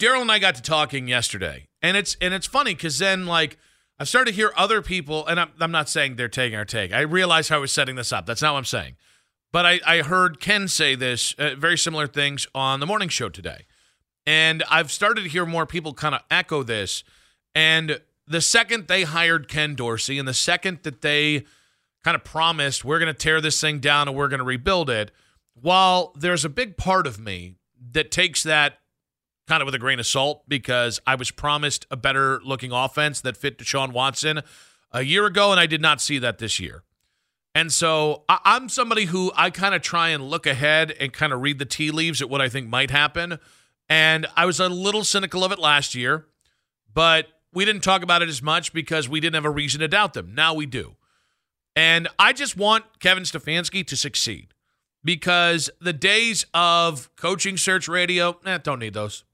Daryl and I got to talking yesterday, and it's and it's funny because then like I started to hear other people, and I'm I'm not saying they're taking our take. I realize how I was setting this up. That's not what I'm saying. But I, I heard Ken say this uh, very similar things on the morning show today, and I've started to hear more people kind of echo this. And the second they hired Ken Dorsey, and the second that they kind of promised we're going to tear this thing down and we're going to rebuild it, while there's a big part of me that takes that kind of with a grain of salt because I was promised a better looking offense that fit Deshaun Watson a year ago, and I did not see that this year. And so I- I'm somebody who I kind of try and look ahead and kind of read the tea leaves at what I think might happen. And I was a little cynical of it last year, but we didn't talk about it as much because we didn't have a reason to doubt them. Now we do. And I just want Kevin Stefanski to succeed because the days of coaching search radio, eh, don't need those.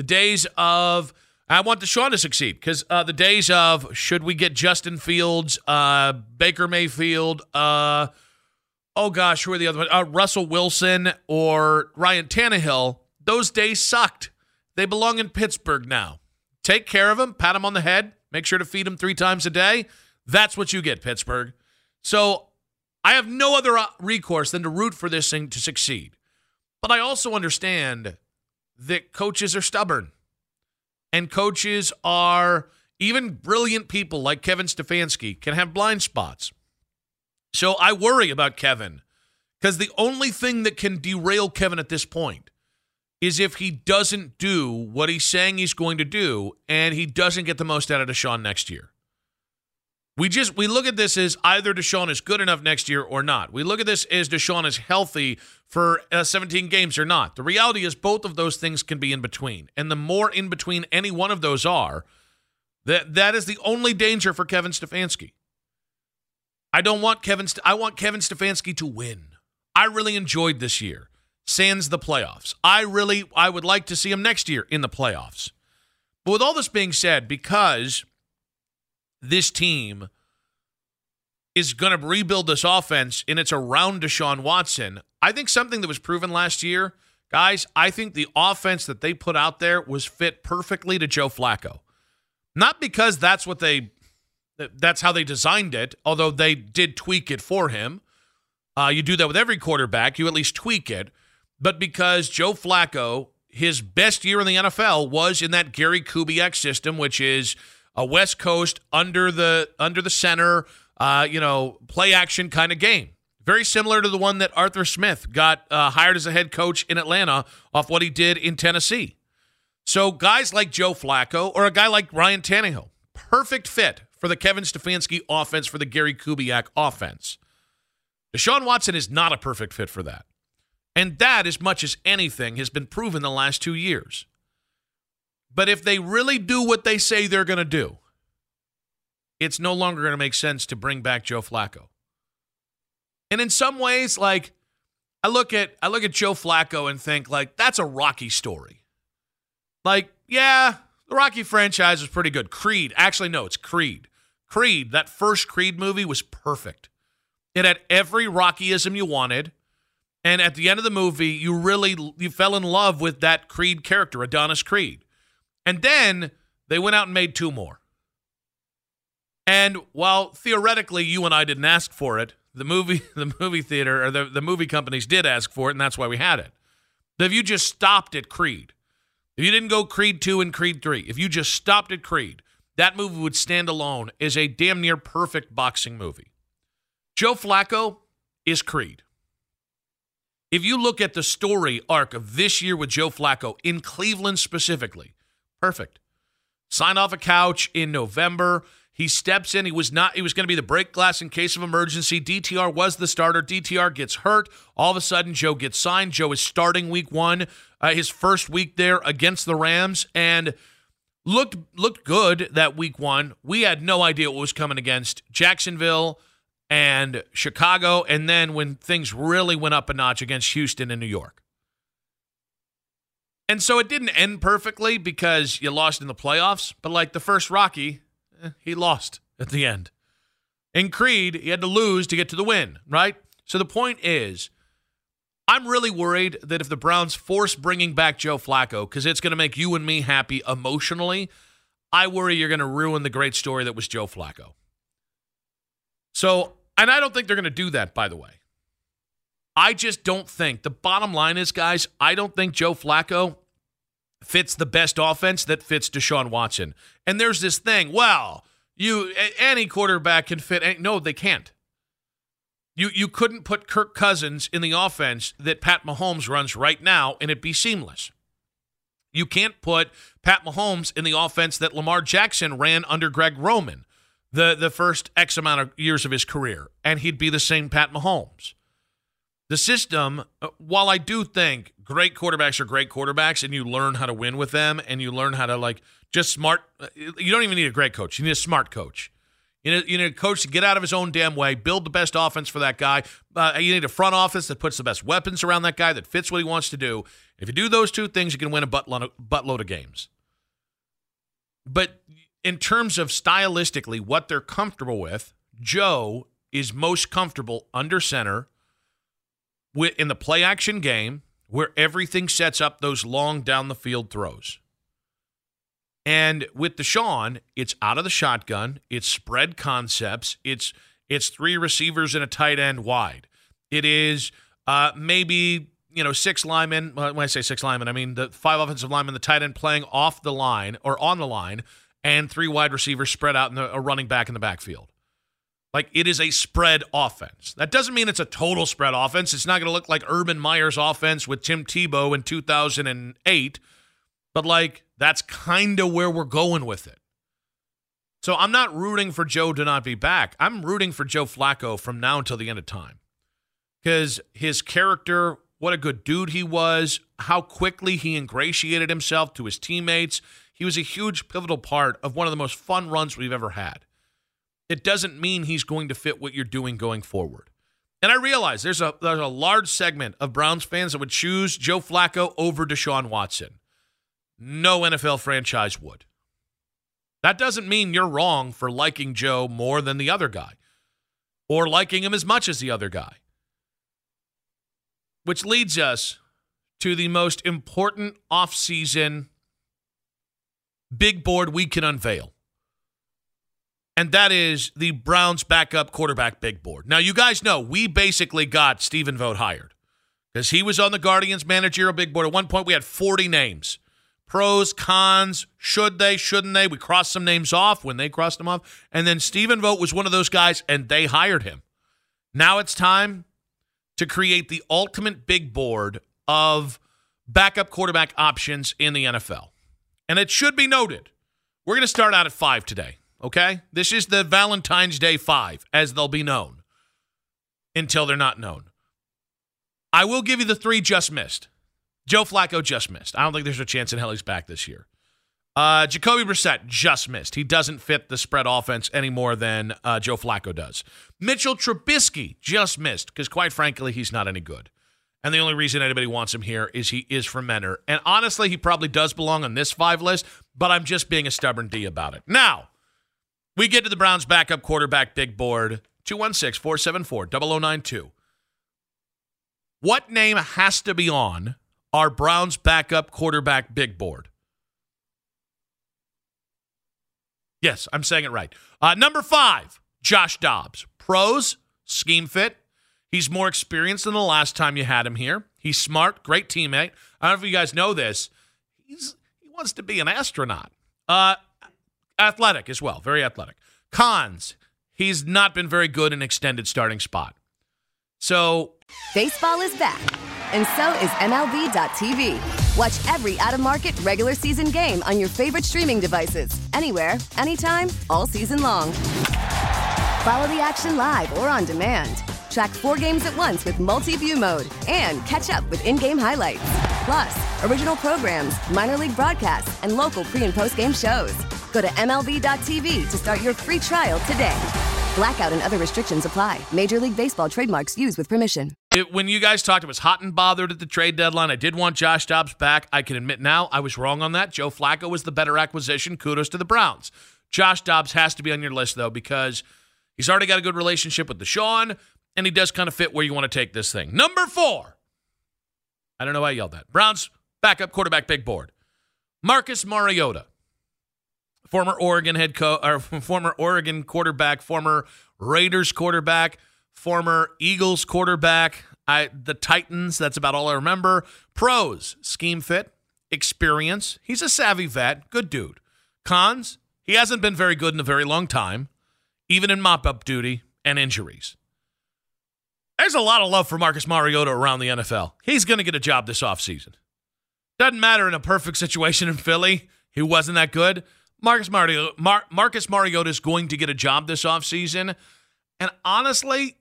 The days of I want Deshaun to succeed because uh, the days of should we get Justin Fields, uh, Baker Mayfield, uh, oh gosh, who are the other ones? Uh, Russell Wilson or Ryan Tannehill. Those days sucked. They belong in Pittsburgh now. Take care of them, pat them on the head, make sure to feed them three times a day. That's what you get, Pittsburgh. So I have no other uh, recourse than to root for this thing to succeed. But I also understand that coaches are stubborn and coaches are even brilliant people like Kevin Stefanski can have blind spots. So I worry about Kevin because the only thing that can derail Kevin at this point is if he doesn't do what he's saying he's going to do and he doesn't get the most out of Deshaun next year. We just we look at this as either Deshaun is good enough next year or not. We look at this as Deshaun is healthy for uh, 17 games or not. The reality is both of those things can be in between, and the more in between any one of those are, that that is the only danger for Kevin Stefanski. I don't want Kevin. St- I want Kevin Stefanski to win. I really enjoyed this year. Sans the playoffs. I really I would like to see him next year in the playoffs. But with all this being said, because this team is going to rebuild this offense and it's around Deshaun Watson, I think something that was proven last year, guys, I think the offense that they put out there was fit perfectly to Joe Flacco. Not because that's what they that's how they designed it, although they did tweak it for him. Uh, you do that with every quarterback, you at least tweak it. But because Joe Flacco, his best year in the NFL was in that Gary Kubiak system, which is a West Coast under the under the center, uh, you know, play action kind of game. Very similar to the one that Arthur Smith got uh, hired as a head coach in Atlanta off what he did in Tennessee. So guys like Joe Flacco or a guy like Ryan Tannehill, perfect fit for the Kevin Stefanski offense for the Gary Kubiak offense. Deshaun Watson is not a perfect fit for that. And that, as much as anything, has been proven the last two years. But if they really do what they say they're going to do, it's no longer going to make sense to bring back Joe Flacco. And in some ways, like I look at I look at Joe Flacco and think like that's a Rocky story. Like, yeah, the Rocky franchise was pretty good. Creed, actually no, it's Creed. Creed, that first Creed movie was perfect. It had every Rockyism you wanted. And at the end of the movie, you really you fell in love with that Creed character, Adonis Creed. And then they went out and made two more. And while theoretically you and I didn't ask for it, the movie the movie theater or the, the movie companies did ask for it, and that's why we had it. If you just stopped at Creed, if you didn't go Creed 2 and Creed 3, if you just stopped at Creed, that movie would stand alone as a damn near perfect boxing movie. Joe Flacco is Creed. If you look at the story arc of this year with Joe Flacco in Cleveland specifically, perfect. Signed off a couch in November. He steps in. He was not. He was going to be the break glass in case of emergency. DTR was the starter. DTR gets hurt. All of a sudden, Joe gets signed. Joe is starting week one, uh, his first week there against the Rams, and looked looked good that week one. We had no idea what was coming against Jacksonville and Chicago, and then when things really went up a notch against Houston and New York. And so it didn't end perfectly because you lost in the playoffs, but like the first Rocky, eh, he lost at the end. In Creed, he had to lose to get to the win, right? So the point is, I'm really worried that if the Browns force bringing back Joe Flacco, because it's going to make you and me happy emotionally, I worry you're going to ruin the great story that was Joe Flacco. So, and I don't think they're going to do that, by the way. I just don't think. The bottom line is, guys, I don't think Joe Flacco fits the best offense that fits Deshaun Watson. And there's this thing, well, you any quarterback can fit. Any, no, they can't. You you couldn't put Kirk Cousins in the offense that Pat Mahomes runs right now and it be seamless. You can't put Pat Mahomes in the offense that Lamar Jackson ran under Greg Roman the the first X amount of years of his career, and he'd be the same Pat Mahomes. The system, uh, while I do think great quarterbacks are great quarterbacks and you learn how to win with them and you learn how to like just smart, uh, you don't even need a great coach. You need a smart coach. You need, you need a coach to get out of his own damn way, build the best offense for that guy. Uh, you need a front office that puts the best weapons around that guy that fits what he wants to do. If you do those two things, you can win a buttload of, buttload of games. But in terms of stylistically, what they're comfortable with, Joe is most comfortable under center in the play action game where everything sets up those long down the field throws. And with Deshaun, it's out of the shotgun, it's spread concepts, it's it's three receivers and a tight end wide. It is uh, maybe you know six linemen. When I say six linemen, I mean the five offensive linemen, the tight end playing off the line or on the line, and three wide receivers spread out and a running back in the backfield. Like it is a spread offense. That doesn't mean it's a total spread offense. It's not going to look like Urban Meyer's offense with Tim Tebow in 2008, but like that's kind of where we're going with it. So I'm not rooting for Joe to not be back. I'm rooting for Joe Flacco from now until the end of time. Because his character, what a good dude he was, how quickly he ingratiated himself to his teammates. He was a huge pivotal part of one of the most fun runs we've ever had it doesn't mean he's going to fit what you're doing going forward. And I realize there's a there's a large segment of Browns fans that would choose Joe Flacco over Deshaun Watson. No NFL franchise would. That doesn't mean you're wrong for liking Joe more than the other guy or liking him as much as the other guy. Which leads us to the most important offseason big board we can unveil and that is the Browns backup quarterback big board. Now, you guys know we basically got Stephen Vogt hired because he was on the Guardians managerial big board. At one point, we had 40 names pros, cons, should they, shouldn't they? We crossed some names off when they crossed them off. And then Stephen Vogt was one of those guys, and they hired him. Now it's time to create the ultimate big board of backup quarterback options in the NFL. And it should be noted, we're going to start out at five today. Okay? This is the Valentine's Day five, as they'll be known until they're not known. I will give you the three just missed. Joe Flacco just missed. I don't think there's a chance in hell he's back this year. Uh, Jacoby Brissett just missed. He doesn't fit the spread offense any more than uh, Joe Flacco does. Mitchell Trubisky just missed because, quite frankly, he's not any good. And the only reason anybody wants him here is he is from Mentor. And honestly, he probably does belong on this five list, but I'm just being a stubborn D about it. Now, we get to the Browns backup quarterback big board 216 474 0092. What name has to be on our Browns backup quarterback big board? Yes, I'm saying it right. Uh, number five, Josh Dobbs. Pros, scheme fit. He's more experienced than the last time you had him here. He's smart, great teammate. I don't know if you guys know this. He's he wants to be an astronaut. Uh, athletic as well, very athletic. Cons, he's not been very good in extended starting spot. So, baseball is back, and so is MLB.tv. Watch every out of market regular season game on your favorite streaming devices, anywhere, anytime, all season long. Follow the action live or on demand. Track four games at once with multi view mode and catch up with in game highlights. Plus, original programs, minor league broadcasts, and local pre and post game shows. Go to MLB.tv to start your free trial today. Blackout and other restrictions apply. Major League Baseball trademarks used with permission. It, when you guys talked, it was hot and bothered at the trade deadline. I did want Josh Dobbs back. I can admit now I was wrong on that. Joe Flacco was the better acquisition. Kudos to the Browns. Josh Dobbs has to be on your list, though, because he's already got a good relationship with the Deshaun, and he does kind of fit where you want to take this thing. Number four. I don't know why I yelled that. Browns backup quarterback big board. Marcus Mariota former Oregon head coach or former Oregon quarterback, former Raiders quarterback, former Eagles quarterback. I the Titans. That's about all I remember. Pros: scheme fit, experience. He's a savvy vet, good dude. Cons: he hasn't been very good in a very long time, even in mop-up duty and injuries. There's a lot of love for Marcus Mariota around the NFL. He's going to get a job this offseason. Doesn't matter in a perfect situation in Philly. He wasn't that good. Marcus Mariota, Mar- Marcus Mariota is going to get a job this offseason. And honestly,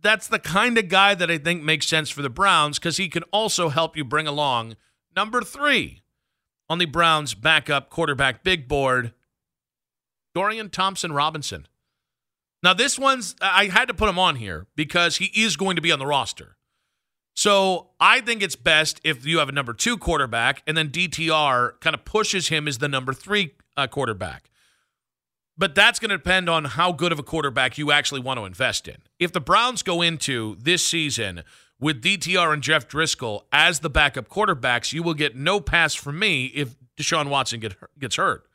that's the kind of guy that I think makes sense for the Browns because he can also help you bring along number three on the Browns backup quarterback big board, Dorian Thompson Robinson. Now, this one's, I had to put him on here because he is going to be on the roster. So I think it's best if you have a number two quarterback and then DTR kind of pushes him as the number three uh, quarterback. But that's going to depend on how good of a quarterback you actually want to invest in. If the Browns go into this season with DTR and Jeff Driskel as the backup quarterbacks, you will get no pass from me if Deshaun Watson get, gets hurt,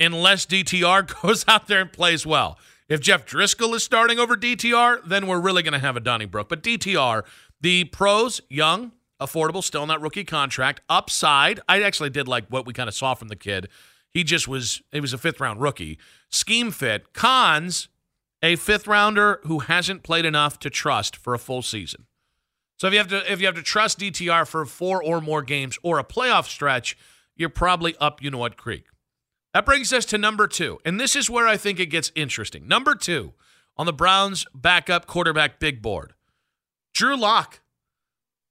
unless DTR goes out there and plays well. If Jeff Driskel is starting over DTR, then we're really going to have a Donnybrook. But DTR, the pros, young, affordable, still that rookie contract, upside. I actually did like what we kind of saw from the kid. He just was, he was a fifth round rookie. Scheme fit. Cons, a fifth rounder who hasn't played enough to trust for a full season. So if you have to if you have to trust DTR for four or more games or a playoff stretch, you're probably up you know what creek. That brings us to number two, and this is where I think it gets interesting. Number two on the Browns backup quarterback big board, Drew Lock.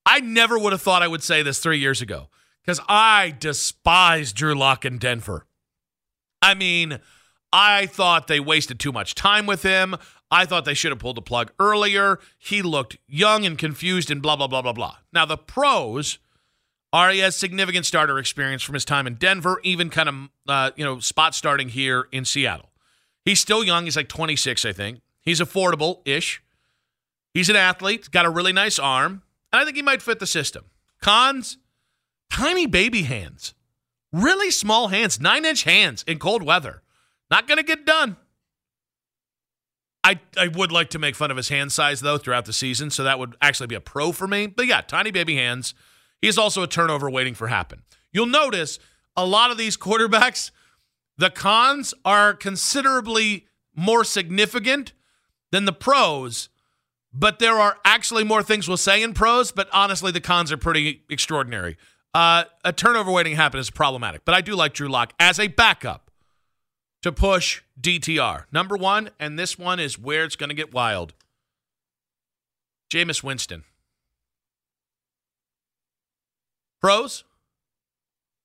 I never would have thought I would say this three years ago because I despise Drew Lock in Denver. I mean, I thought they wasted too much time with him. I thought they should have pulled the plug earlier. He looked young and confused and blah, blah, blah, blah, blah. Now, the pros are he has significant starter experience from his time in Denver, even kind of, uh, you know, spot starting here in Seattle. He's still young. He's like 26, I think. He's affordable ish. He's an athlete, got a really nice arm, and I think he might fit the system. Cons, tiny baby hands. Really small hands, nine inch hands in cold weather. Not going to get done. I, I would like to make fun of his hand size, though, throughout the season. So that would actually be a pro for me. But yeah, tiny baby hands. He's also a turnover waiting for happen. You'll notice a lot of these quarterbacks, the cons are considerably more significant than the pros, but there are actually more things we'll say in pros, but honestly, the cons are pretty extraordinary. Uh, a turnover waiting happen is problematic, but I do like Drew Lock as a backup to push DTR. Number one, and this one is where it's going to get wild. Jameis Winston. Pros,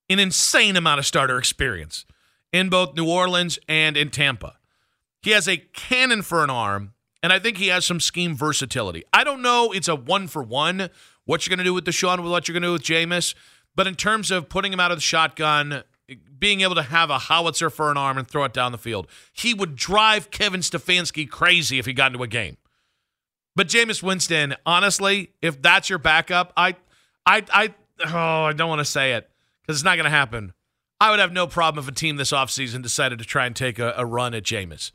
an insane amount of starter experience in both New Orleans and in Tampa. He has a cannon for an arm, and I think he has some scheme versatility. I don't know it's a one for one what you're going to do with Deshaun, what you're going to do with Jameis. But in terms of putting him out of the shotgun, being able to have a howitzer for an arm and throw it down the field, he would drive Kevin Stefanski crazy if he got into a game. But Jameis Winston, honestly, if that's your backup, I, I, I, oh, I don't want to say it because it's not going to happen. I would have no problem if a team this offseason decided to try and take a, a run at Jameis.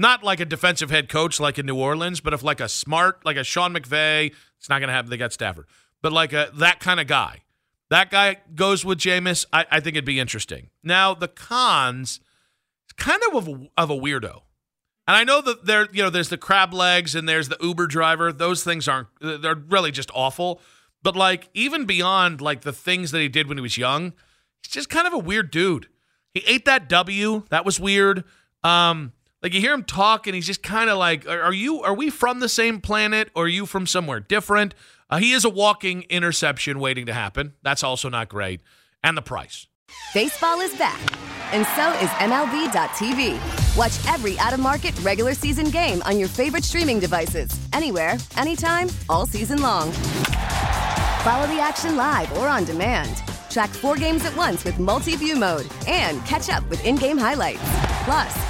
Not like a defensive head coach like in New Orleans, but if like a smart, like a Sean McVay, it's not going to happen. They got Stafford, but like a that kind of guy that guy goes with Jameis, I, I think it'd be interesting. Now, the cons, kind of of a, of a weirdo. And I know that there, you know, there's the crab legs and there's the Uber driver. Those things aren't, they're really just awful. But like even beyond like the things that he did when he was young, he's just kind of a weird dude. He ate that W. That was weird. Um, like you hear him talk, and he's just kind of like, "Are you? Are we from the same planet, or are you from somewhere different?" Uh, he is a walking interception waiting to happen. That's also not great. And the price. Baseball is back, and so is MLB.tv. Watch every out of market regular season game on your favorite streaming devices, anywhere, anytime, all season long. Follow the action live or on demand. Track four games at once with multi view mode and catch up with in game highlights. Plus,